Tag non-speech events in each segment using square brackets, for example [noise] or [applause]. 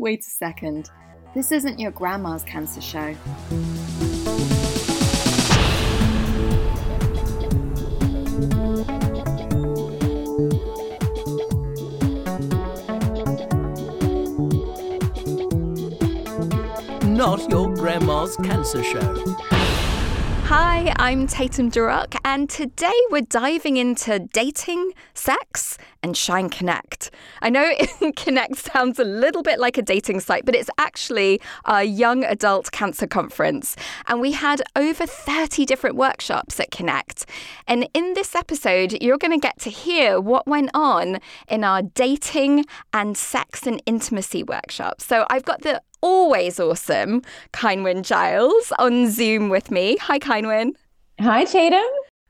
Wait a second. This isn't your grandma's cancer show. Not your grandma's cancer show. Hi, I'm Tatum Durock, and today we're diving into dating, sex, and Shine Connect. I know [laughs] Connect sounds a little bit like a dating site, but it's actually a young adult cancer conference. And we had over 30 different workshops at Connect. And in this episode, you're going to get to hear what went on in our dating and sex and intimacy workshop. So I've got the always awesome Ceinwen Giles on Zoom with me. Hi, Ceinwen. Hi, Tatum.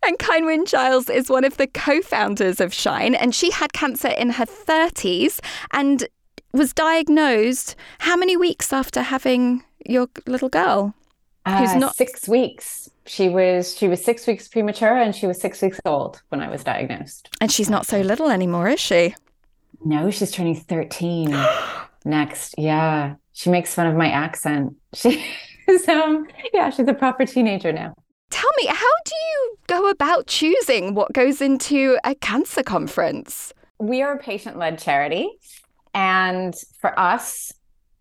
And Ceinwen Giles is one of the co founders of Shine, and she had cancer in her 30s and was diagnosed how many weeks after having your little girl? Who's uh, not six weeks. She was she was six weeks premature and she was six weeks old when I was diagnosed. And she's not so little anymore, is she? No, she's turning 13 [gasps] next. Yeah she makes fun of my accent. She's [laughs] um yeah, she's a proper teenager now. Tell me, how do you go about choosing what goes into a cancer conference? We are a patient-led charity, and for us,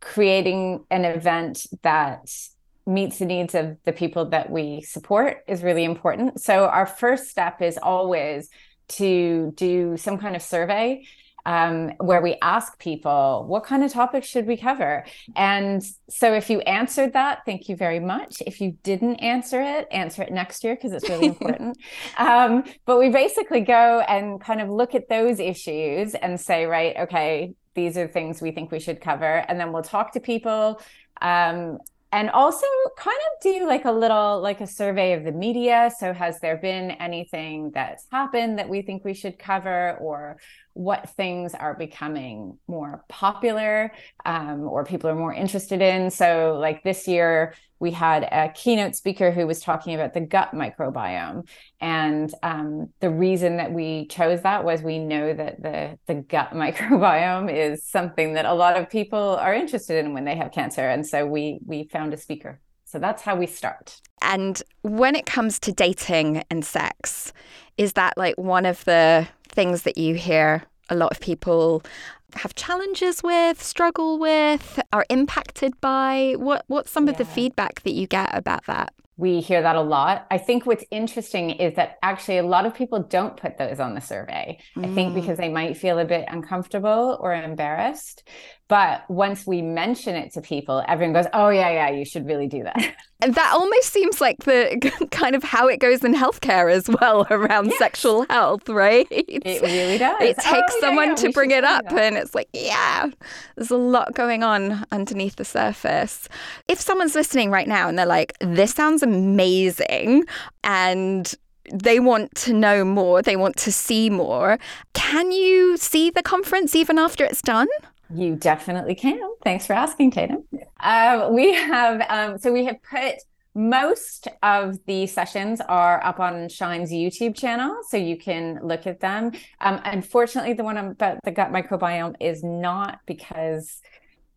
creating an event that meets the needs of the people that we support is really important. So our first step is always to do some kind of survey um, where we ask people, what kind of topics should we cover? And so if you answered that, thank you very much. If you didn't answer it, answer it next year because it's really [laughs] important. um, but we basically go and kind of look at those issues and say, right, okay, these are things we think we should cover. And then we'll talk to people. Um, and also kind of do like a little like a survey of the media so has there been anything that's happened that we think we should cover or what things are becoming more popular um, or people are more interested in. So, like this year, we had a keynote speaker who was talking about the gut microbiome. And um, the reason that we chose that was we know that the, the gut [laughs] microbiome is something that a lot of people are interested in when they have cancer. And so we, we found a speaker. So that's how we start. And when it comes to dating and sex, is that like one of the things that you hear a lot of people have challenges with, struggle with, are impacted by? What what's some yeah. of the feedback that you get about that? We hear that a lot. I think what's interesting is that actually a lot of people don't put those on the survey. Mm. I think mm. because they might feel a bit uncomfortable or embarrassed. But once we mention it to people, everyone goes, "Oh yeah, yeah, you should really do that." And [laughs] that almost seems like the [laughs] kind of how it goes in healthcare as well around yes. sexual health, right? It really does. It takes oh, someone yeah, to bring it up, and it's like, yeah, there's a lot going on underneath the surface. If someone's listening right now and they're like, "This sounds amazing," and they want to know more, they want to see more. Can you see the conference even after it's done? You definitely can. Thanks for asking, Tatum. Uh, we have, um, so we have put most of the sessions are up on Shine's YouTube channel, so you can look at them. Um, unfortunately, the one about the gut microbiome is not because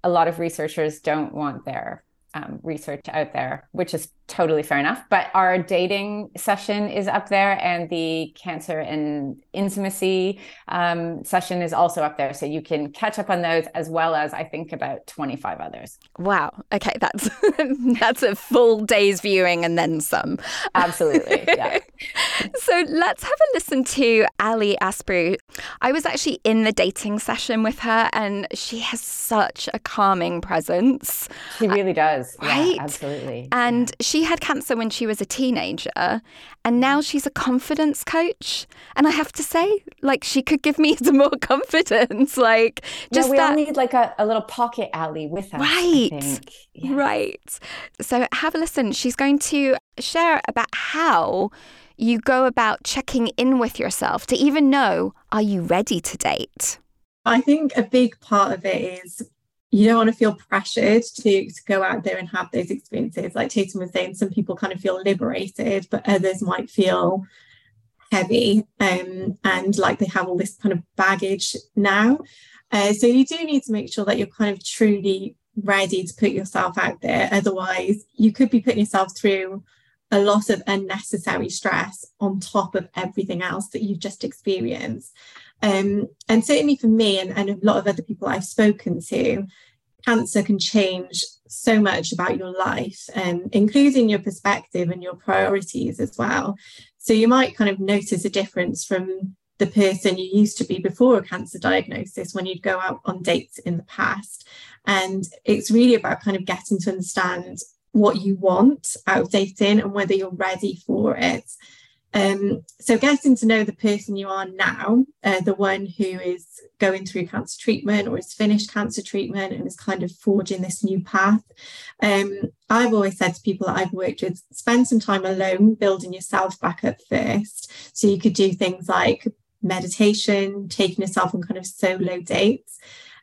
a lot of researchers don't want their um, research out there, which is totally fair enough. But our dating session is up there, and the cancer and intimacy um, session is also up there. So you can catch up on those as well as I think about 25 others. Wow. Okay. That's [laughs] that's a full day's viewing and then some. Absolutely. [laughs] Yeah. so let's have a listen to Ali Asprey. I was actually in the dating session with her, and she has such a calming presence. She really does. Right. Yeah, absolutely. And yeah. she had cancer when she was a teenager, and now mm-hmm. she's a confidence coach. And I have to say, like, she could give me [laughs] some more confidence. Like, just yeah, we that... all need like a, a little pocket Ali with us. Right. Yeah. Right. So have a listen. She's going to share about how you go about checking in with yourself to even know are you ready to date? I think a big part of it is you don't want to feel pressured to, to go out there and have those experiences. Like Tatum was saying, some people kind of feel liberated, but others might feel heavy um, and like they have all this kind of baggage now. Uh, so you do need to make sure that you're kind of truly ready to put yourself out there. Otherwise, you could be putting yourself through a lot of unnecessary stress on top of everything else that you've just experienced. Um, and certainly for me and, and a lot of other people I've spoken to, cancer can change so much about your life, um, including your perspective and your priorities as well. So you might kind of notice a difference from the person you used to be before a cancer diagnosis when you'd go out on dates in the past. And it's really about kind of getting to understand what you want out of dating and whether you're ready for it. Um, so getting to know the person you are now, uh, the one who is going through cancer treatment or has finished cancer treatment and is kind of forging this new path. Um, I've always said to people that I've worked with, spend some time alone building yourself back up first. So you could do things like meditation, taking yourself on kind of solo dates.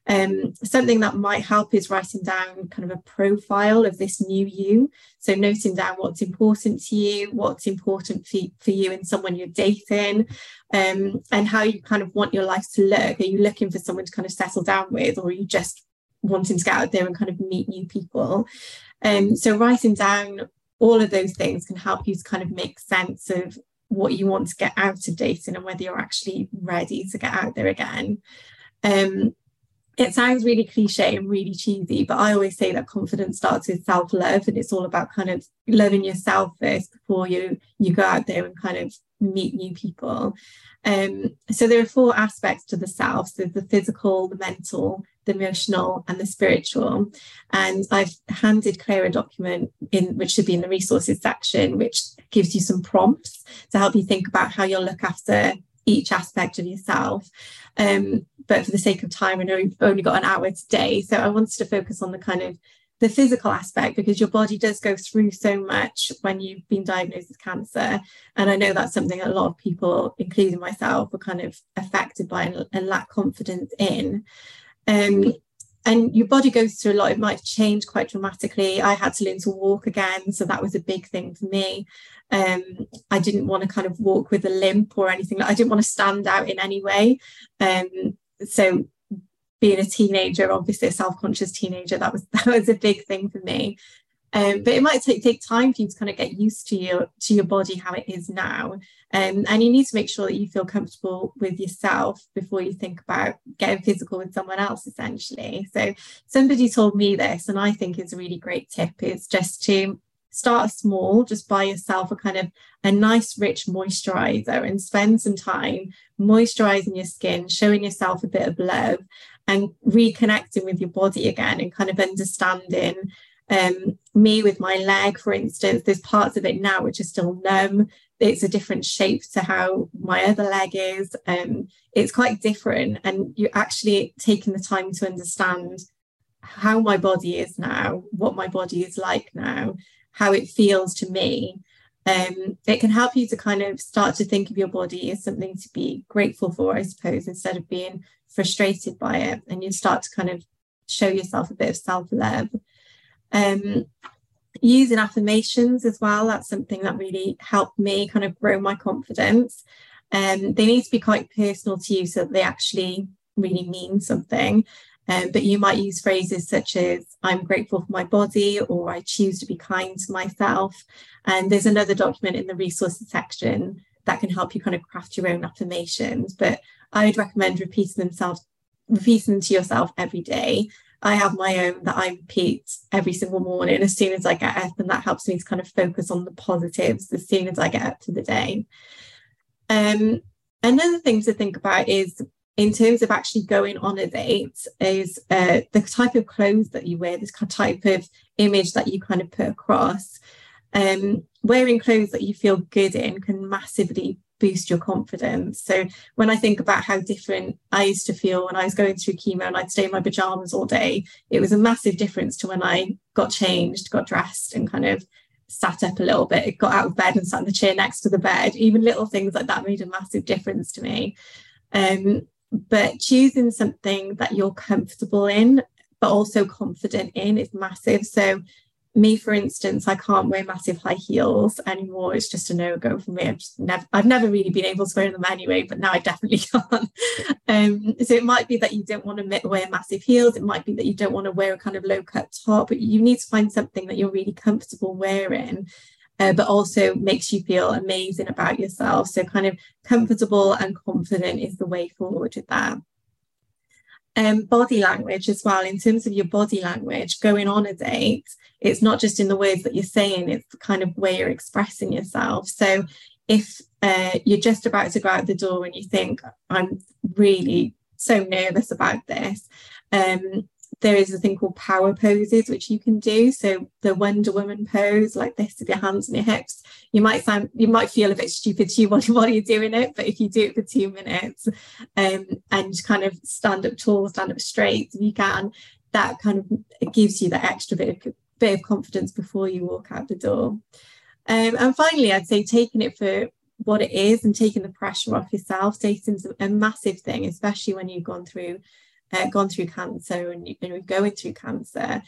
Um, something that might help is writing down kind of a profile of this new you. So, noting down what's important to you, what's important for, for you and someone you're dating, um, and how you kind of want your life to look. Are you looking for someone to kind of settle down with, or are you just wanting to get out there and kind of meet new people? Um, so, writing down all of those things can help you to kind of make sense of what you want to get out of dating and whether you're actually ready to get out there again. Um, it sounds really cliche and really cheesy, but I always say that confidence starts with self-love and it's all about kind of loving yourself first before you you go out there and kind of meet new people. Um, so there are four aspects to the self. So the physical, the mental, the emotional, and the spiritual. And I've handed Claire a document in which should be in the resources section, which gives you some prompts to help you think about how you'll look after each aspect of yourself. Um, but for the sake of time, I only got an hour today. So I wanted to focus on the kind of the physical aspect because your body does go through so much when you've been diagnosed with cancer. And I know that's something a lot of people, including myself, are kind of affected by and, and lack confidence in. Um, and your body goes through a lot. It might change quite dramatically. I had to learn to walk again, so that was a big thing for me. Um, I didn't want to kind of walk with a limp or anything. I didn't want to stand out in any way. Um, so being a teenager, obviously a self-conscious teenager, that was [laughs] that was a big thing for me. Um, but it might take, take time for you to kind of get used to your to your body how it is now um, and you need to make sure that you feel comfortable with yourself before you think about getting physical with someone else essentially so somebody told me this and i think is a really great tip is just to start small just buy yourself a kind of a nice rich moisturizer and spend some time moisturizing your skin showing yourself a bit of love and reconnecting with your body again and kind of understanding um, me with my leg, for instance, there's parts of it now which are still numb. It's a different shape to how my other leg is. Um, it's quite different. And you're actually taking the time to understand how my body is now, what my body is like now, how it feels to me. Um, it can help you to kind of start to think of your body as something to be grateful for, I suppose, instead of being frustrated by it. And you start to kind of show yourself a bit of self love. Um, using affirmations as well, that's something that really helped me kind of grow my confidence. Um, they need to be quite personal to you so that they actually really mean something. Um, but you might use phrases such as, I'm grateful for my body, or I choose to be kind to myself. And there's another document in the resources section that can help you kind of craft your own affirmations. But I would recommend repeating themselves, repeating them to yourself every day I have my own that I repeat every single morning as soon as I get up, and that helps me to kind of focus on the positives as soon as I get up to the day. Um, another thing to think about is in terms of actually going on a date is uh, the type of clothes that you wear, this kind of type of image that you kind of put across. Um, wearing clothes that you feel good in can massively boost your confidence. So when I think about how different I used to feel when I was going through chemo and I'd stay in my pajamas all day, it was a massive difference to when I got changed, got dressed, and kind of sat up a little bit, got out of bed and sat in the chair next to the bed. Even little things like that made a massive difference to me. Um, but choosing something that you're comfortable in but also confident in is massive. So me, for instance, I can't wear massive high heels anymore. It's just a no go for me. I've just never, I've never really been able to wear them anyway, but now I definitely [laughs] can't. Um, so it might be that you don't want to wear massive heels. It might be that you don't want to wear a kind of low cut top, but you need to find something that you're really comfortable wearing. Uh, but also makes you feel amazing about yourself. So, kind of comfortable and confident is the way forward with that um, body language as well, in terms of your body language going on a date, it's not just in the words that you're saying, it's the kind of way you're expressing yourself. So if uh, you're just about to go out the door and you think, I'm really so nervous about this, um, there is a thing called power poses which you can do. So the wonder woman pose like this with your hands on your hips. You might sound you might feel a bit stupid to you [laughs] while, while you're doing it but if you do it for two minutes um, and kind of stand up tall stand up straight if you can that kind of gives you that extra bit of, bit of confidence before you walk out the door. Um, and finally i'd say taking it for what it is and taking the pressure off yourself dating's a massive thing especially when you've gone through uh, gone through cancer and, you, and you're going through cancer.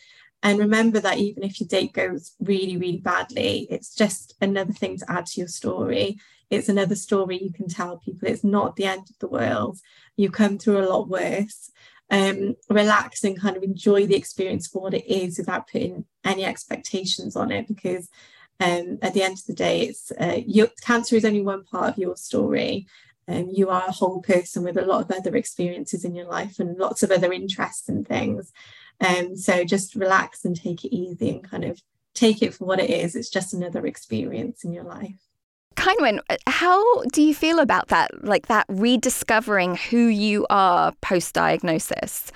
And remember that even if your date goes really, really badly, it's just another thing to add to your story. It's another story you can tell people. It's not the end of the world. You've come through a lot worse. Um, relax and kind of enjoy the experience for what it is without putting any expectations on it because um, at the end of the day, it's uh, your, cancer is only one part of your story, um, you are a whole person with a lot of other experiences in your life and lots of other interests and things. Um, so just relax and take it easy and kind of take it for what it is. It's just another experience in your life. Ceinwen, how do you feel about that? Like that rediscovering who you are post diagnosis?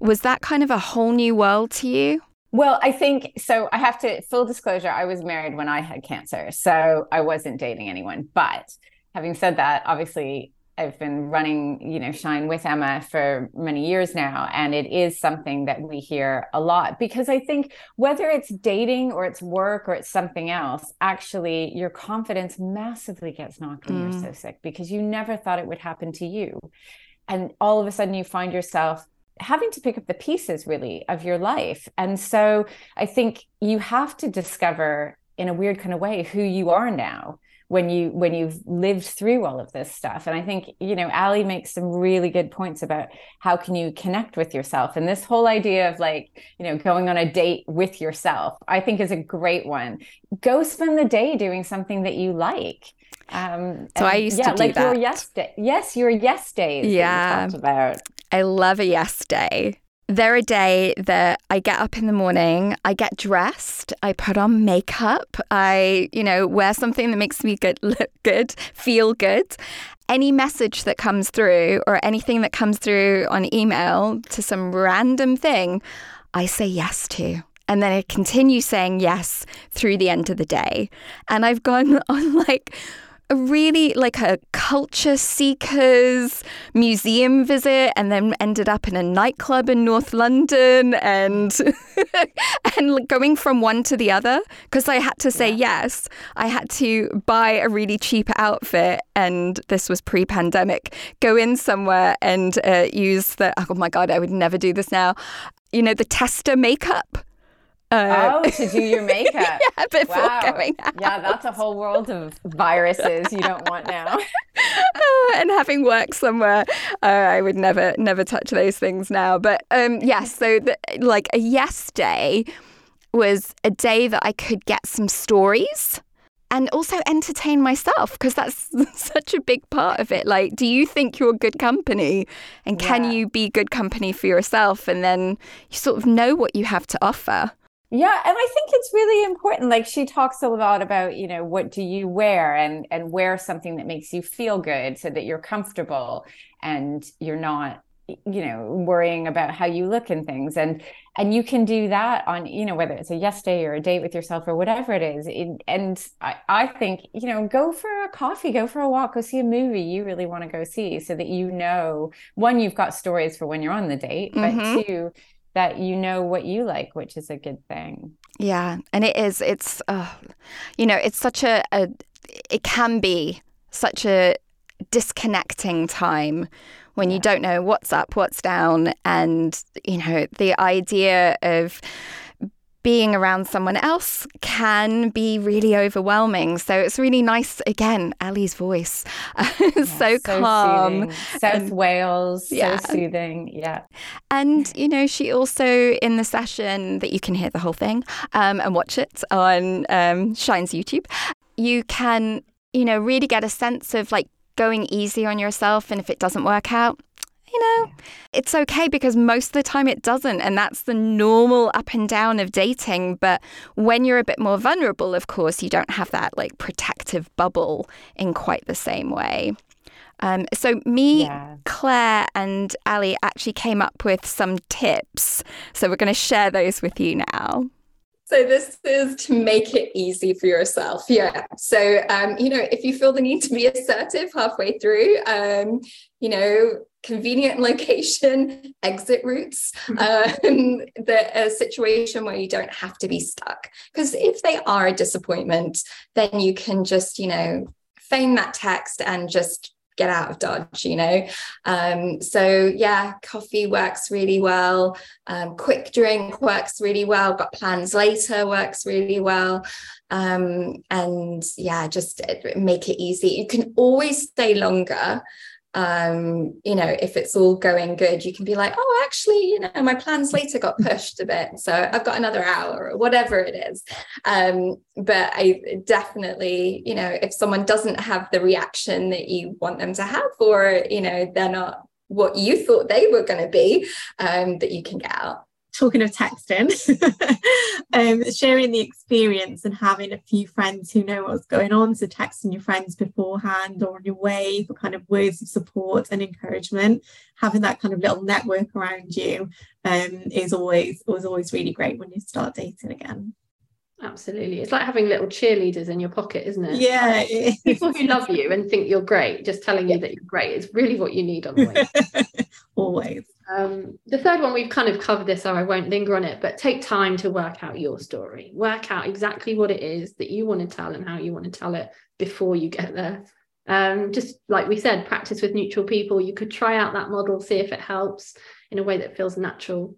Was that kind of a whole new world to you? Well, I think so. I have to full disclosure, I was married when I had cancer. So I wasn't dating anyone. But having said that, obviously I've been running, you know, Shine with Emma for many years now. And it is something that we hear a lot because I think whether it's dating or it's work or it's something else, actually your confidence massively gets knocked when mm. you're so sick because you never thought it would happen to you. And all of a sudden you find yourself having to pick up the pieces really of your life. And so I think you have to discover in a weird kind of way who you are now when you when you've lived through all of this stuff. And i think you know ali makes some really good points about how can you connect with yourself. And this whole idea of like you know going on a date with yourself i think is a great one. Go spend the day doing something that you like. Um so i used yeah, to do like that. your yes day yes your yes days yeah. about. I love a yes day they're a day that I get up in the morning, I get dressed, I put on makeup, I, you know, wear something that makes me good, [laughs] look good, feel good. Any message that comes through or anything that comes through on email to some random thing, I say yes to. And then I continue saying yes through the end of the day. And I've gone [laughs] on like really like a culture seekers museum visit and then ended up in a nightclub in North London and [laughs] and going from one to the other. Because I had to say yeah. yes. I had to buy a really cheap outfit and this was pre-pandemic go in somewhere and uh, use the oh my god I would never do this now you know the tester makeup uh, oh, to do your [laughs] makeup. yeah, before wow. going out. Yeah, that's a whole world of viruses you don't want now. [laughs] uh, and having worked somewhere, uh, I would never, never touch those things now. But um, yes, so the, like a yes day was a day that I could get some stories and also entertain myself because that's [laughs] such a big part of it. Like, do you think you're good company? And can yeah. you be good company for yourself? And then you sort of know what you have to offer. Yeah, and I think it's really important. Like she talks a lot about, you know, what do you wear and and wear something that makes you feel good so that you're comfortable and you're not you know worrying about how you look and things and and you can do that on you know whether it's a yes day or a date with yourself or whatever it is it, and I, I think you know go for a coffee go for a walk go see a movie you really want to go see so that you know one you've got stories for when you're on the date but mm-hmm. two that you know what you like, which is a good thing. Yeah, and it is. It's uh, you know, it's such a, a it can be such a disconnecting time when you don't know what's up, what's down, and you know the idea of being around someone else can be really overwhelming. So it's really nice. Again, Ali's voice, yeah, [laughs] so, so, calm. Soothing. South and, Wales, yeah. so soothing. Yeah. And you know, she also in the session that you can hear the whole thing um, and watch it on um, Shine's YouTube. You can, you know, really get a sense of like going easy on yourself, and if it doesn't work out, you know, it's okay because most of the time it doesn't. And that's the normal up and down of dating. But when you're a bit more vulnerable, of course, you don't have that like protective bubble in quite the same way. Um, so, me, yeah. Claire, and Ali actually came up with some tips. So, we're going to share those with you now. So this is to make it easy for yourself. Yeah. So um, you know, if you feel the need to be assertive halfway through, um, you know, convenient [laughs] location, exit routes, mm-hmm. um, the a situation where you don't have to be stuck. Because if they are a disappointment, then you can just, you know, feign that text and just get out of Dodge, you know. Um, so yeah, coffee works really well. Um, quick drink works really well. Got plans later works really well. Um, and yeah, just make it easy. You can always stay longer um, you know, if it's all going good, you can be like, oh, actually, you know, my plans later got pushed a bit. So I've got another hour or whatever it is. Um, but I definitely, you know, if someone doesn't have the reaction that you want them to have, or, you know, they're not what you thought they were going to be, um, that you can get out talking of texting, [laughs] um, sharing the experience and having a few friends who know what's going on. So texting your friends beforehand or on your way for kind of words of support and encouragement. Having that kind of little network around you um, is always was always really great when you start dating again. Absolutely. It's like having little cheerleaders in your pocket, isn't it? Yeah. People who love you and think you're great, just telling you that you're great is really what you need on the way. [laughs] Always. Um, the third one, we've kind of covered this, so I won't linger on it, but take time to work out your story. Work out exactly what it is that you want to tell and how you want to tell it before you get there. Um, just like we said, practice with neutral people. You could try out that model, see if it helps in a way that feels natural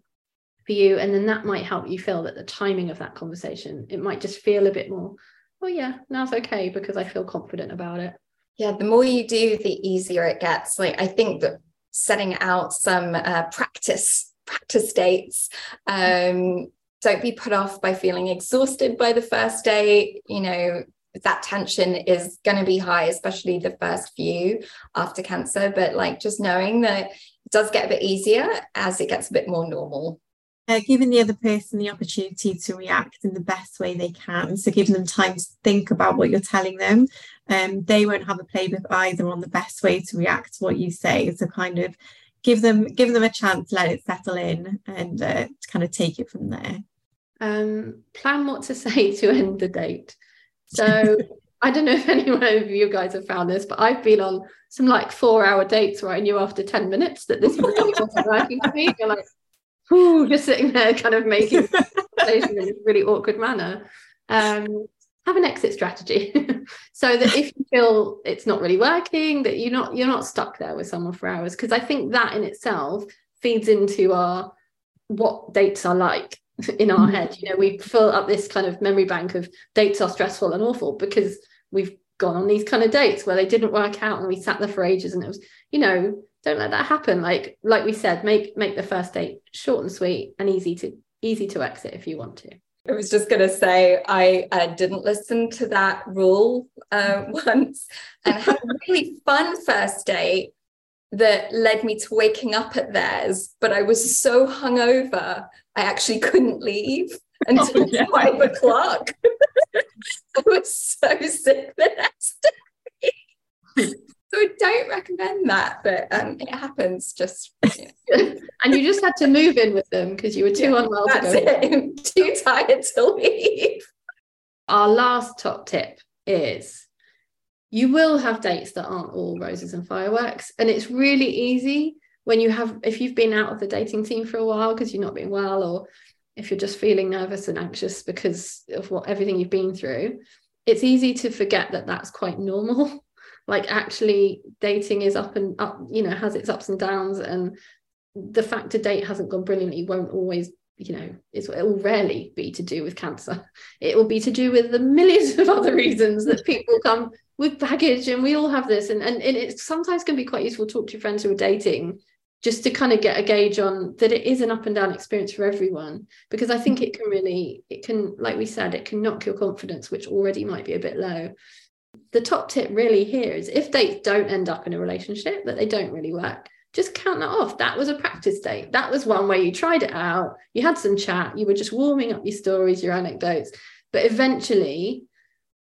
for you and then that might help you feel that the timing of that conversation it might just feel a bit more oh yeah now's okay because i feel confident about it yeah the more you do the easier it gets like i think that setting out some uh, practice practice dates um, don't be put off by feeling exhausted by the first date you know that tension is going to be high especially the first few after cancer but like just knowing that it does get a bit easier as it gets a bit more normal uh, giving the other person the opportunity to react in the best way they can. So giving them time to think about what you're telling them. Um, they won't have a playbook either on the best way to react to what you say. So kind of give them give them a chance, let it settle in, and uh, kind of take it from there. Um, plan what to [laughs] say to end the date. So [laughs] I don't know if anyone of you guys have found this, but I've been on some like four hour dates where I knew after 10 minutes that this really wasn't [laughs] working for me. You're like, whoo, just sitting there kind of making in a really awkward manner. Um, have an exit strategy. [laughs] So that if you feel it's not really working that you're not you're not stuck there with someone for hours. Because i think that in itself feeds into our what dates are like [laughs] in our mm-hmm. head. You know we fill up this kind of memory bank of dates are stressful and awful because we've gone on these kind of dates where they didn't work out and we sat there for ages and it was you know don't let that happen. Like like we said make make the first date short and sweet and easy to easy to exit if you want to I was just going to say I uh, didn't listen to that rule uh, [laughs] once and had a really fun first date that led me to waking up at theirs, but I was so hungover I actually couldn't leave [laughs] until oh, yeah. five o'clock. [laughs] I was so sick the next day. So I don't recommend that, but um, it happens just. [laughs] and you just had to move in with them because you were too yeah, unwell to go. It. [laughs] too tired to leave. Our last top tip is you will have dates that aren't all roses and fireworks. And it's really easy when you have, if you've been out of the dating scene for a while because you're not being well, or if you're just feeling nervous and anxious because of what everything you've been through, it's easy to forget that that's quite normal [laughs] like actually dating is up and up you know has its ups and downs and the fact a date hasn't gone brilliantly won't always you know it will rarely be to do with cancer. It will be to do with the millions of other reasons that people come with baggage and we all have this and, and, and sometimes can be quite useful to talk to your friends who are dating just to kind of get a gauge on that it is an up and down experience for everyone because i think it can really it can like we said it can knock your confidence which already might be a bit low the top tip really here is if they don't end up in a relationship that they don't really work just count that off. That was a practice date. That was one where you tried it out you had some chat you were just warming up your stories your anecdotes. But eventually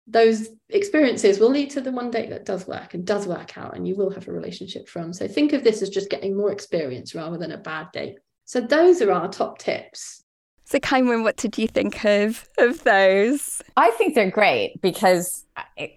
those experiences will lead to the one date that does work and does work out and you will have a relationship from. So think of this as just getting more experience rather than a bad date. So those are our top tips so Ceinwen, what did you think of of those? I think they're great because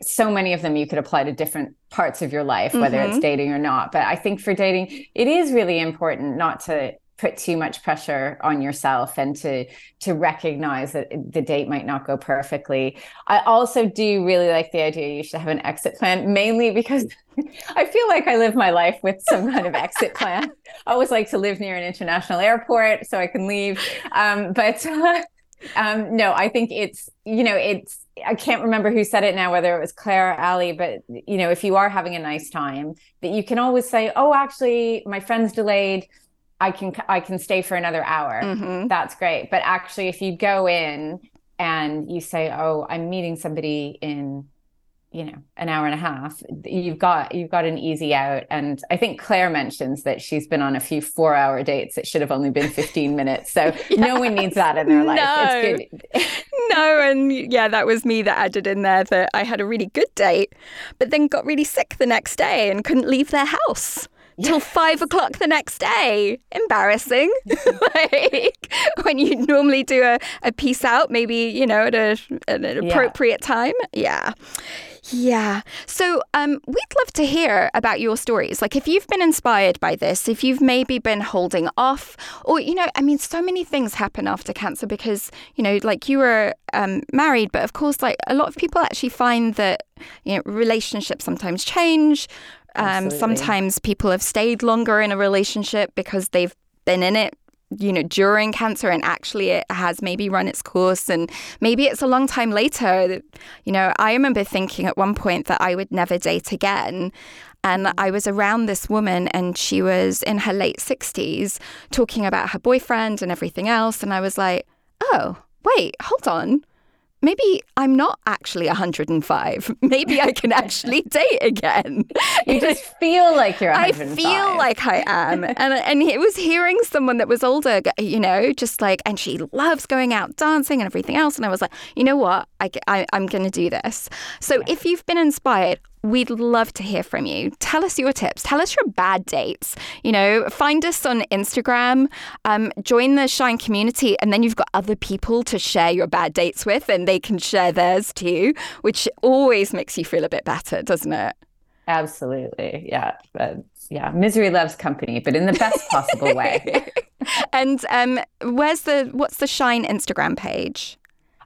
so many of them you could apply to different parts of your life, whether mm-hmm. it's dating or not. But I think for dating, it is really important not to put too much pressure on yourself and to to recognize that the date might not go perfectly. I also do really like the idea you should have an exit plan mainly because [laughs] i feel like i live my life with some kind of exit plan. I always like to live near an international airport so i can leave. Um, but uh, [laughs] um, no i think it's you know it's I can't remember who said it now, whether it was Claire or Ali, but you know, if you are having a nice time, that you can always say, "Oh, actually, my friend's delayed. I can I can stay for another hour. Mm-hmm. That's great. But actually, if you go in and you say, "Oh, I'm meeting somebody in, you know, an hour and a half," you've got you've got an easy out. And I think Claire mentions that she's been on a few four hour dates that should have only been 15 [laughs] minutes. So yeah. [laughs] no one needs that in their life. No. [laughs] no, and yeah, that was me that added in there that I had a really good date, but then got really sick the next day and couldn't leave their house till five o'clock the next day. Embarrassing. [laughs] like when you normally do a, a peace out, maybe, you know, at, a, an appropriate yeah. time. Yeah. Yeah. So um, we'd love to hear about your stories. Like if you've been inspired by this, if you've maybe been holding off, or, you know, I mean, so many things happen after cancer because, you know, like you were um, married, but of course, like a lot of people actually find that, you know, relationships sometimes change, um, sometimes people have stayed longer in a relationship because they've been in it you know during cancer and actually it has maybe run its course and maybe it's a long time later. You know i remember thinking at one point that i would never date again. And i was around this woman and she was in her late 60s talking about her boyfriend and everything else. And i was like oh wait hold on maybe I'm not actually 105. [laughs] Maybe I can actually [laughs] date again. [laughs] You just feel like you're 105. I feel like I am. and and it was hearing someone that was older, you know, just like, and she loves going out dancing and everything else. And I was like, you know what? I, I, am going to do this. So yeah. if you've been inspired, We'd love to hear from you. Tell us your tips. Tell us your bad dates. You know, find us on Instagram, um, join the Shine community, and then you've got other people to share your bad dates with, and they can share theirs too, which always makes you feel a bit better, doesn't it? Absolutely. Yeah. But yeah, misery loves company, but in the best possible way. [laughs] and um, where's the what's the Shine Instagram page?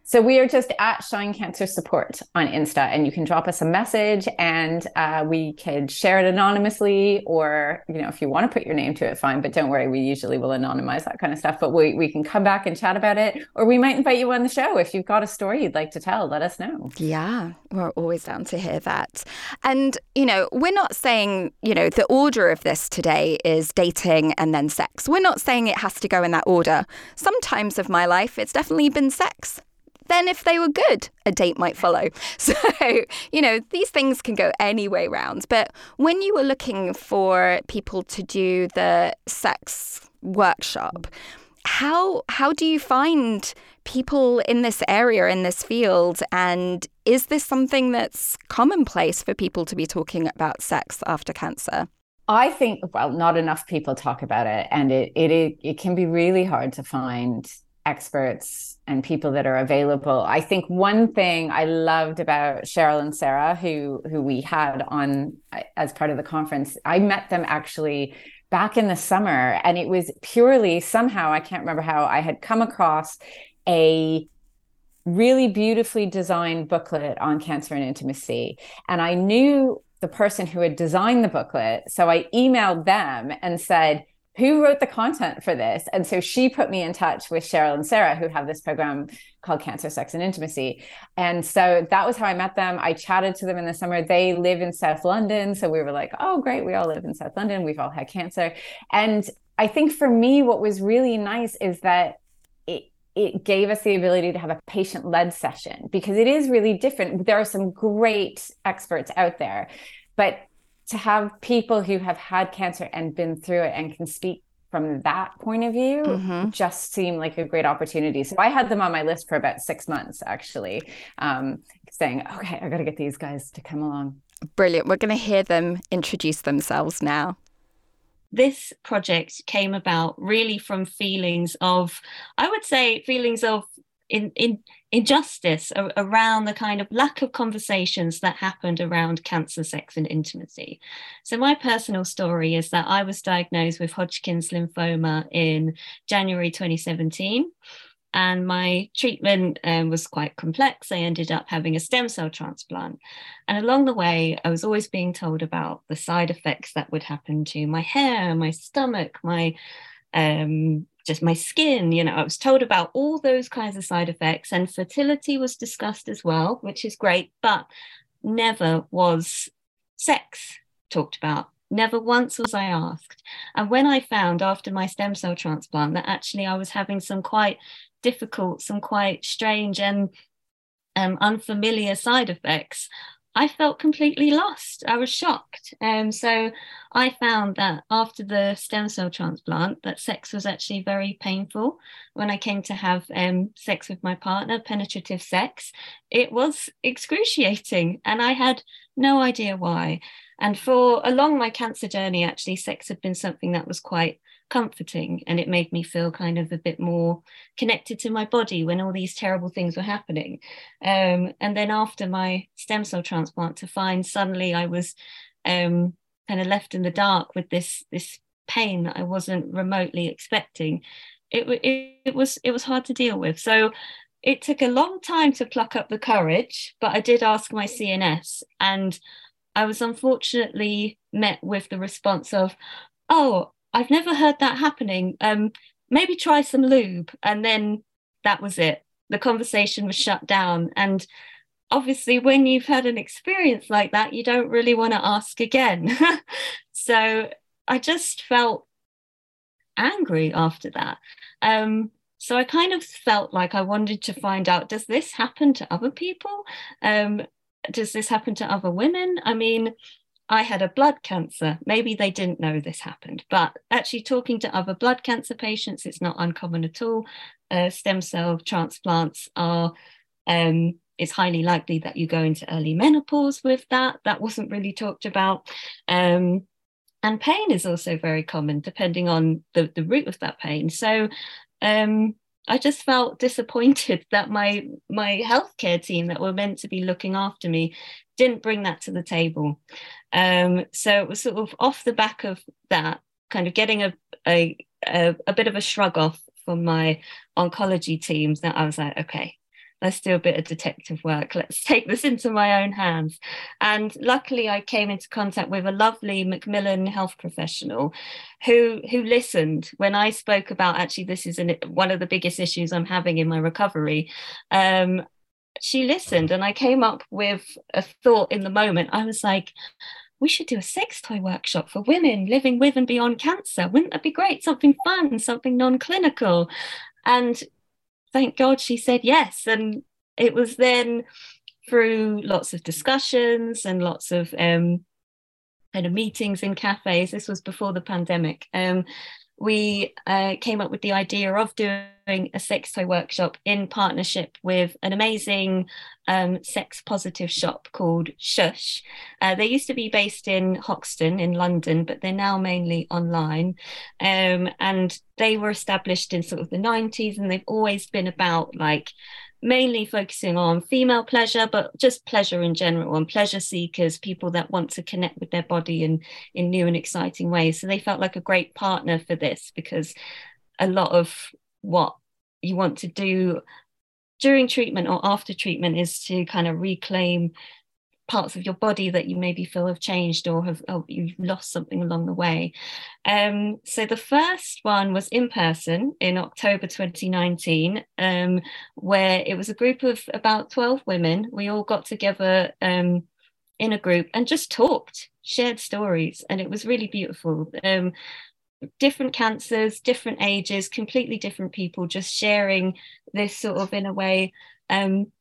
So we are just at Shine Cancer Support on Insta, and you can drop us a message, and uh, we could share it anonymously, or you know, if you want to put your name to it, fine. But don't worry, we usually will anonymize that kind of stuff. But we we can come back and chat about it, or we might invite you on the show if you've got a story you'd like to tell. Let us know. Yeah, we're always down to hear that. And you know, we're not saying you know the order of this today is dating and then sex. We're not saying it has to go in that order. Sometimes of my life, it's definitely been sex then if they were good, a date might follow. [laughs] So, you know, these things can go any way round. But when you were looking for people to do the sex workshop, how how do you find people in this area in this field and is this something that's commonplace for people to be talking about sex after cancer? I think well, not enough people talk about it, and it it it can be really hard to find experts and people that are available. I think one thing I loved about Cheryl and Sarah, who who we had on uh, as part of the conference, I met them actually back in the summer, and it was purely somehow I can't remember how I had come across a really beautifully designed booklet on cancer and intimacy, and I knew the person who had designed the booklet. So I emailed them and said, who wrote the content for this? And so she put me in touch with Cheryl and Sarah, who have this program called Cancer, Sex, and Intimacy. And so that was how I met them. I chatted to them in the summer. They live in South London. So we were like, oh, great. We all live in South London. We've all had cancer. And I think for me, what was really nice is that it, it gave us the ability to have a patient led session because it is really different. There are some great experts out there, but to have people who have had cancer and been through it and can speak from that point of view mm-hmm. just seemed like a great opportunity. So I had them on my list for about six months actually, um, saying, okay, I got to get these guys to come along. Brilliant. We're going to hear them introduce themselves now this project came about really from feelings of, I would say, feelings of in, in injustice around the kind of lack of conversations that happened around cancer, sex, and intimacy. So, my personal story is that I was diagnosed with Hodgkin's lymphoma in January 2017 and my treatment um, was quite complex. I ended up having a stem cell transplant. And along the way, I was always being told about the side effects that would happen to my hair, my stomach, my um, just my skin. You know, I was told about all those kinds of side effects, and fertility was discussed as well, which is great, but never was sex talked about. Never once was I asked. And when I found after my stem cell transplant that actually I was having some quite difficult, some quite strange and um, unfamiliar side effects, I felt completely lost. I was shocked. Um, so I found that after the stem cell transplant, that sex was actually very painful. When I came to have um, sex with my partner, penetrative sex, it was excruciating, and I had no idea why. And for along my cancer journey, actually, sex had been something that was quite comforting and it made me feel kind of a bit more connected to my body when all these terrible things were happening. Um, and then after my stem cell transplant to find suddenly i was um, kind of left in the dark with this this pain that i wasn't remotely expecting it, it, it was it was hard to deal with. So it took a long time to pluck up the courage but i did ask my cns and i was unfortunately met with the response of oh I've never heard that happening. Um, maybe try some lube. And then that was it. The conversation was shut down. And obviously, when you've had an experience like that, you don't really want to ask again. [laughs] so I just felt angry after that. Um, so I kind of felt like I wanted to find out does this happen to other people? Um, does this happen to other women? I mean, I had a blood cancer. Maybe they didn't know this happened, but actually talking to other blood cancer patients, it's not uncommon at all. Uh, stem cell transplants are, um, it's highly likely that you go into early menopause with that. That wasn't really talked about. Um, and pain is also very common depending on the, the root of that pain. So um, I just felt [laughs] disappointed that my my healthcare team that were meant to be looking after me didn't bring that to the table. Um, so it was sort of off the back of that, kind of getting a a, a, a bit of a shrug off from my oncology teams that I was like, okay, let's do a bit of detective work. Let's [laughs] take this into my own hands. And luckily, I came into contact with a lovely Macmillan health professional who who listened when I spoke about actually this is an, one of the biggest issues I'm having in my recovery. Um, she listened, and I came up with a thought in the moment. I was like. We should do a sex toy workshop for women living with and beyond cancer. Wouldn't that be great? Something fun, something non clinical. And thank God she said yes. And it was then through lots of discussions and lots of um, kind of meetings in cafes. This was before the pandemic. Um, we uh, came up with the idea of doing a sex toy workshop in partnership with an amazing um, sex positive shop called Shush. Uh, they used to be based in Hoxton in London, but they're now mainly online. Um, and they were established in sort of the 90s, and they've always been about like mainly focusing on female pleasure, but just pleasure in general and pleasure seekers, people that want to connect with their body in, in new and exciting ways. So they felt like a great partner for this because a lot of what you want to do during treatment or after treatment is to kind of reclaim parts of your body that you maybe feel have changed or have oh, you've lost something along the way. Um, so the first one was in person in October 2019, um, where it was a group of about 12 women. We all got together um, in a group and just talked, shared stories, and it was really beautiful. Different cancers, different ages, completely different people, just sharing this sort of in a way um,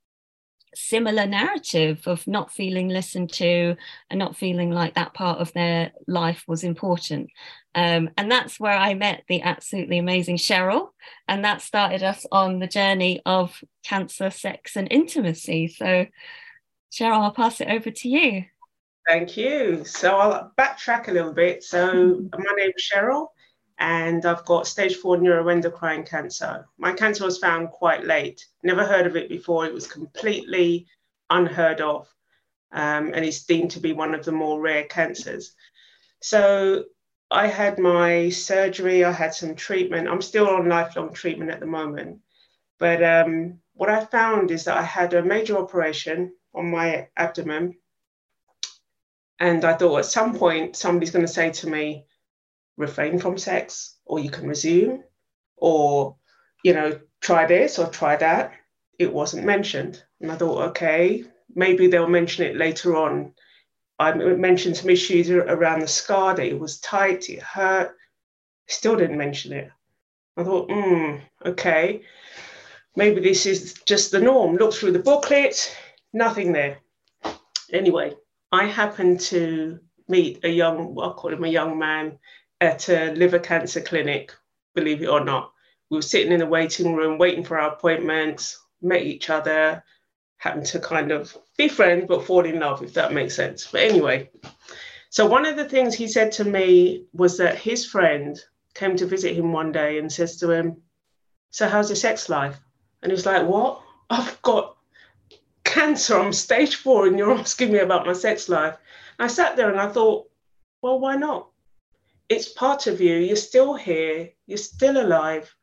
similar narrative of not feeling listened to and not feeling like that part of their life was important. Um, and that's where I met the absolutely amazing Cheryl. And that started us on the journey of cancer, sex, and intimacy. So, Cheryl, I'll pass it over to you. Thank you. So I'll backtrack a little bit. So my name is Cheryl and I've got stage four neuroendocrine cancer. My cancer was found quite late. Never heard of it before. It was completely unheard of, um, and it's deemed to be one of the more rare cancers. So I had my surgery. I had some treatment. I'm still on lifelong treatment at the moment. But um, what I found is that I had a major operation on my abdomen. And I thought at some point somebody's going to say to me, refrain from sex or you can resume or you know try this or try that. It wasn't mentioned. And i thought okay maybe they'll mention it later on. I mentioned some issues around the scar that it was tight it hurt. Still didn't mention it. I thought hmm okay. Maybe this is just the norm. Look through the booklet nothing there. Anyway i happened to meet a young well, i'll call him a young man at a liver cancer clinic, believe it or not. We were sitting in the waiting room, waiting for our appointments, met each other, happened to kind of be friends, but fall in love, if that makes sense. But anyway, so one of the things he said to me was that his friend came to visit him one day and says to him, So, how's your sex life? And he's like, What? I've got cancer. I'm stage four, and you're asking me about my sex life. And I sat there and I thought, Well, why not? it's part of you. You're still here. You're still alive.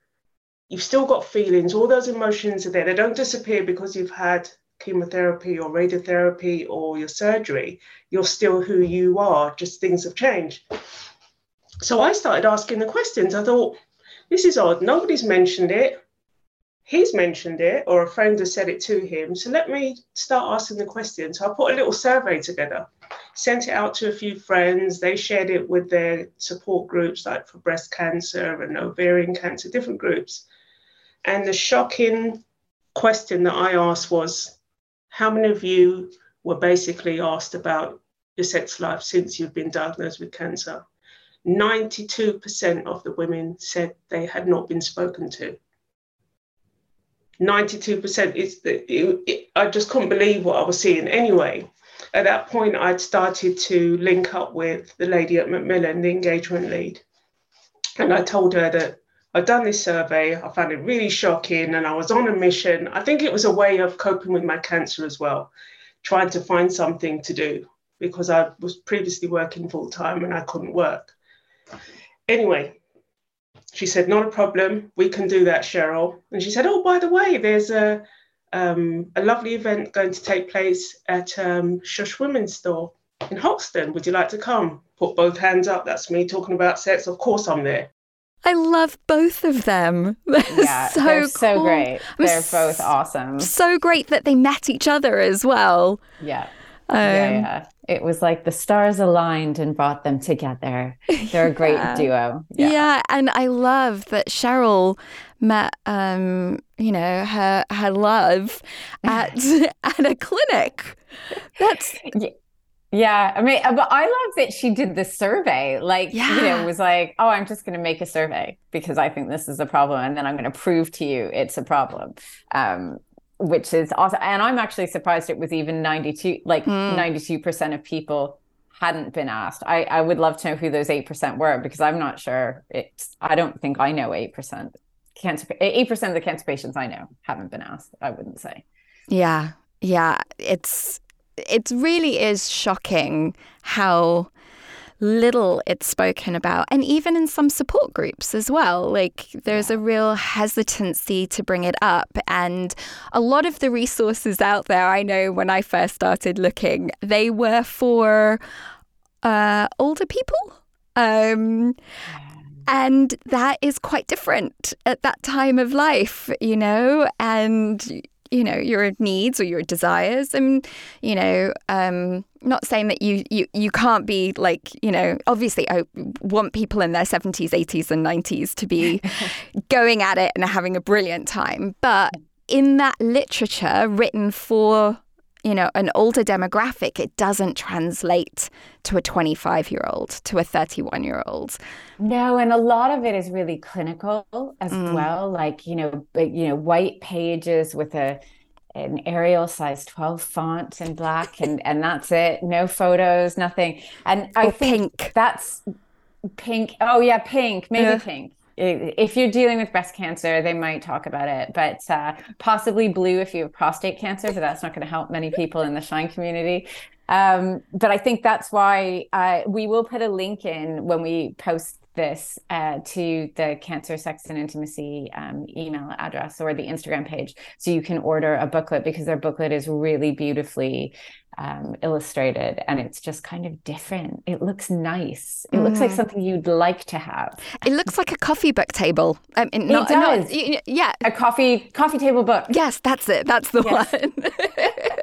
You've still got feelings. All those emotions are there. They don't disappear because you've had chemotherapy or radiotherapy or your surgery. You're still who you are, just things have changed. So I started asking the questions. I thought, this is odd. Nobody's mentioned it. He's mentioned it, or a friend has said it to him. So let me start asking the questions. So I put a little survey together sent it out to a few friends. They shared it with their support groups, like for breast cancer and ovarian cancer, different groups. And the shocking question that I asked was how many of you were basically asked about your sex life since you've been diagnosed with cancer? 92% of the women said they had not been spoken to. 92% is it, it, I just couldn't believe what I was seeing anyway at that point, I'd started to link up with the lady at Macmillan, the engagement lead. And I told her that I'd done this survey, I found it really shocking, and I was on a mission. I think it was a way of coping with my cancer as well, trying to find something to do because I was previously working full time and I couldn't work. Anyway, she said, Not a problem, we can do that, Cheryl. And she said, Oh, by the way, there's a um, a lovely event going to take place at um, Shush Women's Store in Hoxton. Would you like to come? Put both hands up. That's me talking about sex. Of course, I'm there. I love both of them. [laughs] They're yeah, so they're cool. so great. They're both awesome. So great that they met each other as well. Yeah. Um, yeah, yeah. It was like the stars aligned and brought them together. [laughs] They're a great Yeah. duo. Yeah. and I love that Cheryl met, um, you know, her her love [laughs] at at a clinic. That's Yeah, I mean, uh, but I love that she did the survey. Like, you Yeah. know, was like, oh, I'm just going to make a survey because I think this is a problem, and then I'm going to prove to you it's a problem. Um, which is awesome. And I'm actually surprised it was even 92, like Hmm. 92% of people hadn't been asked. I, I would love to know who those 8% were because I'm not sure. It's, I don't think I know 8%. Cancer, 8% of the cancer patients I know haven't been asked, I wouldn't say. Yeah, yeah. It's it really is shocking how little it's spoken about, and even in some support groups as well. Like there's a real hesitancy to bring it up. And a lot of the resources out there, I know when I first started looking, they were for uh, older people. Um, and that is quite different at that time of life, you know, and you know your needs or your desires. And you know um not saying that you you you can't be like you know obviously i want people in their 70s 80s and 90s to be [laughs] going at it and having a brilliant time. But in that literature written for you know, an older demographic, it doesn't translate to a 25 year old, to a 31 year old. No, and a lot of it is really clinical as mm. well. Like, you know, you know, white pages with a an Arial size 12 font in black and and that's it. No photos, nothing. And I think pink. that's pink. Oh yeah, pink, maybe yeah. pink if you're dealing with breast cancer, they might talk about it, but uh, possibly blue if you have prostate cancer, but that's not going to help many people in the Shine community. Um, but I think that's why uh, we will put a link in when we post this uh, to the cancer sex and intimacy um, email address or the instagram page so you can order a booklet because their booklet is really beautifully um, illustrated and it's just kind of different it looks nice it mm. looks like mm. something you'd like to have it looks like a coffee book table mean, not, it does. Not, yeah a coffee coffee table book yes that's it that's the yes. one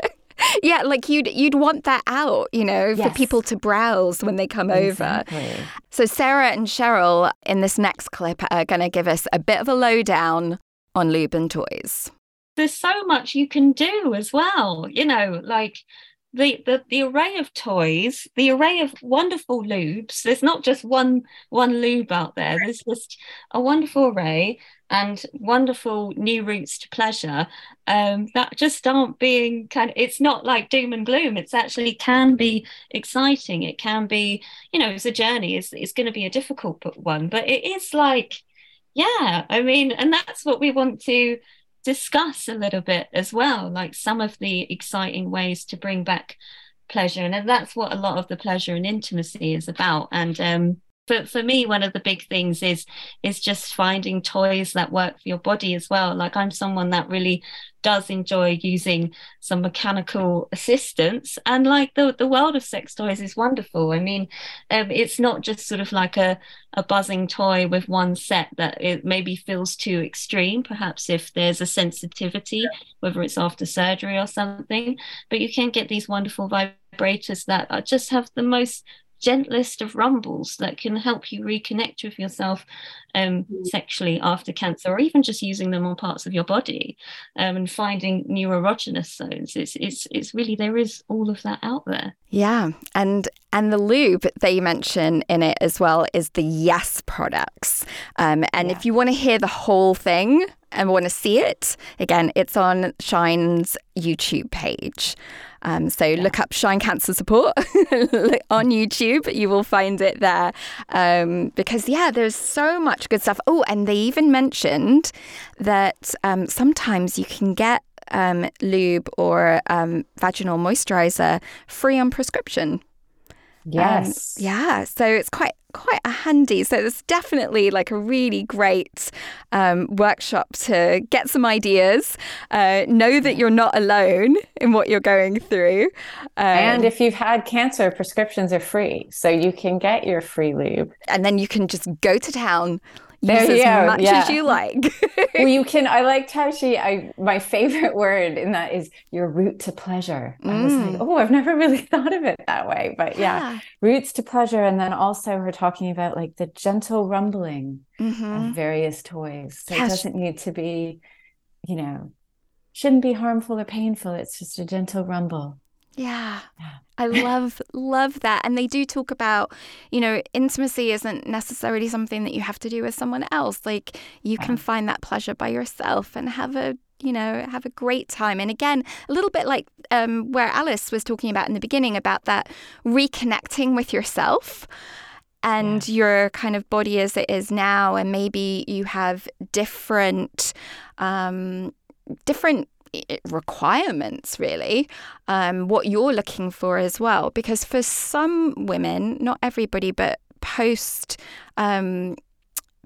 [laughs] [laughs] yeah, like you'd you'd want that out, you know, yes. for people to browse when they come exactly. over. So Sarah and Cheryl in this next clip are going to give us a bit of a lowdown on lube and toys. There's so much you can do as well, you know, like the, the the array of toys, the array of wonderful lubes. There's not just one one lube out there. There's just a wonderful array and wonderful new routes to pleasure um, that just aren't being kind of it's not like doom and gloom. It's actually can be exciting. It can be you know it's a journey. It's, it's going to be a difficult one but it is like yeah i mean and that's what we want to discuss a little bit as well like some of the exciting ways to bring back pleasure. And that's what a lot of the pleasure and intimacy is about. And um for, for me one of the big things is is just finding toys that work for your body as well. Like i'm someone that really does enjoy using some mechanical assistance and like the, the world of sex toys is wonderful. I mean um, it's not just sort of like a, a buzzing toy with one set that it maybe feels too extreme perhaps if there's a sensitivity whether it's after surgery or something but you can get these wonderful vibrators that just have the most gentlest of rumbles that can help you reconnect with yourself um, mm. sexually after cancer, or even just using them on parts of your body um, and finding new erogenous zones. It's, it's, it's really, there is all of that out there. Yeah. And, and the lube they mention in it as well is the Yes products. Um, and yeah. if you want to hear the whole thing, and want to see it, again, it's on Shine's YouTube page. Um, so yeah. look up Shine Cancer Support [laughs] on YouTube. You will find it there. Um, because, yeah, there's so much good stuff. Oh, and they even mentioned that um, sometimes you can get um, lube or um, vaginal moisturizer free on prescription. Um, yes. Um, yeah. So it's quite quite a handy. So it's definitely like a really great um, workshop to get some ideas. Uh, know that you're not alone in what you're going through. Um, and if you've had cancer, prescriptions are free, so you can get your free lube. And then you can just go to town there use as much yeah. as you like. well, you can. I [laughs] liked how she. I my favorite word in that is your route to pleasure. Mm. I was like, mm. oh, I've never really [laughs] thought of it that way, but yeah, yeah. routes to pleasure, and then also her talking about like the gentle rumbling mm-hmm. of various toys. So yes. it doesn't need to be, you know, shouldn't be harmful or painful. It's just a gentle rumble. Yeah. I love love that. And they do talk about you know intimacy isn't necessarily something that you have to do with someone else. Like you can find that pleasure by yourself and have a you know have a great time. And again a little bit like um, where Alice was talking about in the beginning about that reconnecting with yourself and yeah. your kind of body as it is now. And maybe you have different um, different requirements, really, um, what you're looking for as well. Because for some women, not everybody, but post um,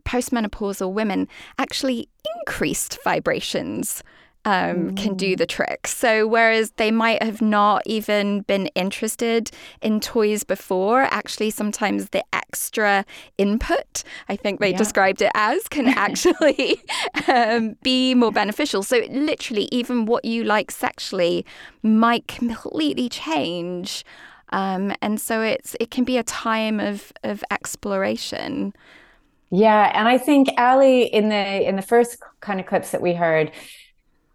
postmenopausal women, actually increased vibrations um, mm. can do mm. the trick. So, whereas they might have not even been interested in toys before, actually, sometimes the extra input, I think they yeah. described it as, can [laughs] actually um, be more beneficial. So, literally, even what you like sexually might completely change. Um, and so it's it can be a time of of exploration. Yeah, and I think Ali in the in the first kind of clips that we heard,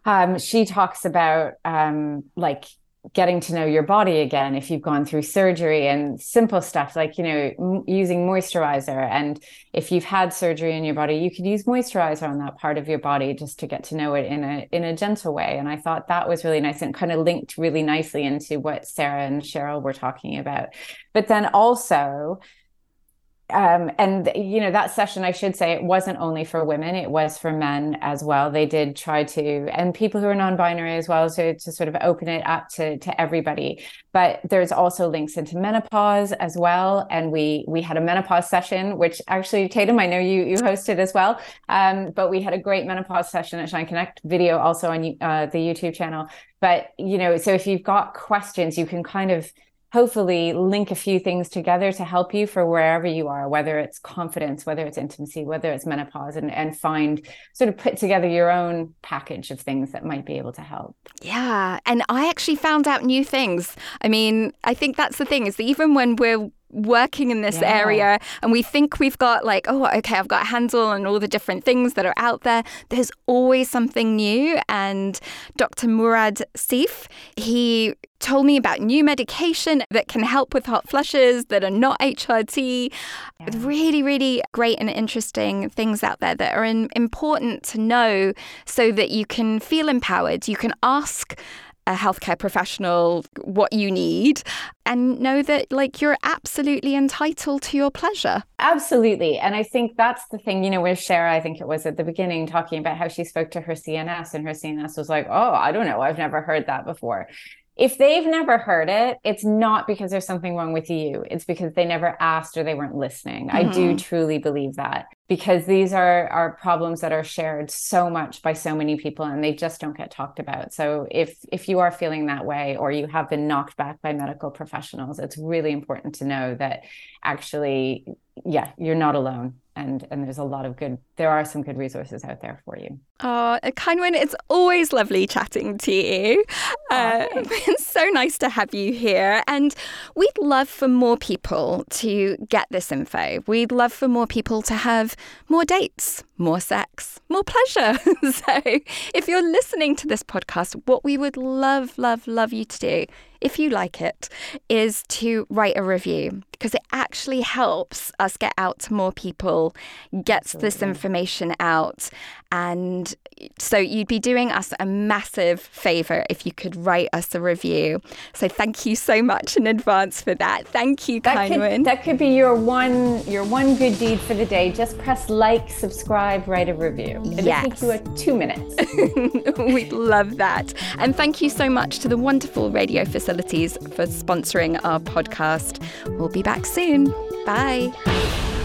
um, she talks about um, like getting to know your body again if you've gone through surgery and simple stuff like you know m- using moisturizer. And if you've had surgery in your body you could use moisturizer on that part of your body just to get to know it in a in a gentle way. And i thought that was really nice and kind of linked really nicely into what sarah and cheryl were talking about. But then also um, and you know that session i should say it wasn't only for women it was for men as well. They did try to and people who are non-binary as well to, to sort of open it up to, to everybody. But there's also links into menopause as well and we we had a menopause session which actually tatum i know you you hosted as well. Um, but we had a great menopause session at shine connect video also on uh, the youtube channel. But you know so if you've got questions you can kind of hopefully link a few things together to help you for wherever you are, whether it's confidence, whether it's intimacy, whether it's menopause, and, and find sort of put together your own package of things that might be able to help. Yeah. And I actually found out new things. I mean, I think that's the thing is that even when we're working in this yeah. area and we think we've got like oh okay I've got a handle on all the different things that are out there there's always something new and Dr. Murad Seif he told me about new medication that can help with hot flushes that are not HRT yeah. really really great and interesting things out there that are in, important to know so that you can feel empowered you can ask a healthcare professional what you need and know that like you're absolutely entitled to your pleasure. Absolutely. And I think that's the thing, you know, with Shara, I think it was at the beginning talking about how she spoke to her CNS and her CNS was like, oh, I don't know, I've never heard that before if they've never heard it, it's not because there's something wrong with you. It's because they never asked or they weren't listening. Mm-hmm. I do mm-hmm. truly believe that because these are are problems that are shared so much by so many people and they just don't get talked about. So if if you are feeling that way or you have been knocked back by medical professionals, it's really important to know that actually yeah, you're not alone and and there's a lot of good there are some good resources out there for you. Oh Ceinwen it's always lovely chatting to you. Oh, uh, [laughs] it's so nice to have you here. And we'd love for more people to get this info. We'd love for more people to have more dates more sex more pleasure [laughs] so if you're listening to this podcast what we would love love love you to do if you like it, is to write a review because it actually helps us get out to more people, gets this information out. And so you'd be doing us a massive favor if you could write us a review. So thank you so much in advance for that. Thank you, that Could, that could be your one your one good deed for the day. Just press like, subscribe, write a review. It'll yes. take you a two minutes. [laughs] We'd love that. And thank you so much to the wonderful radio Facilities for sponsoring our podcast. We'll be back soon. Bye.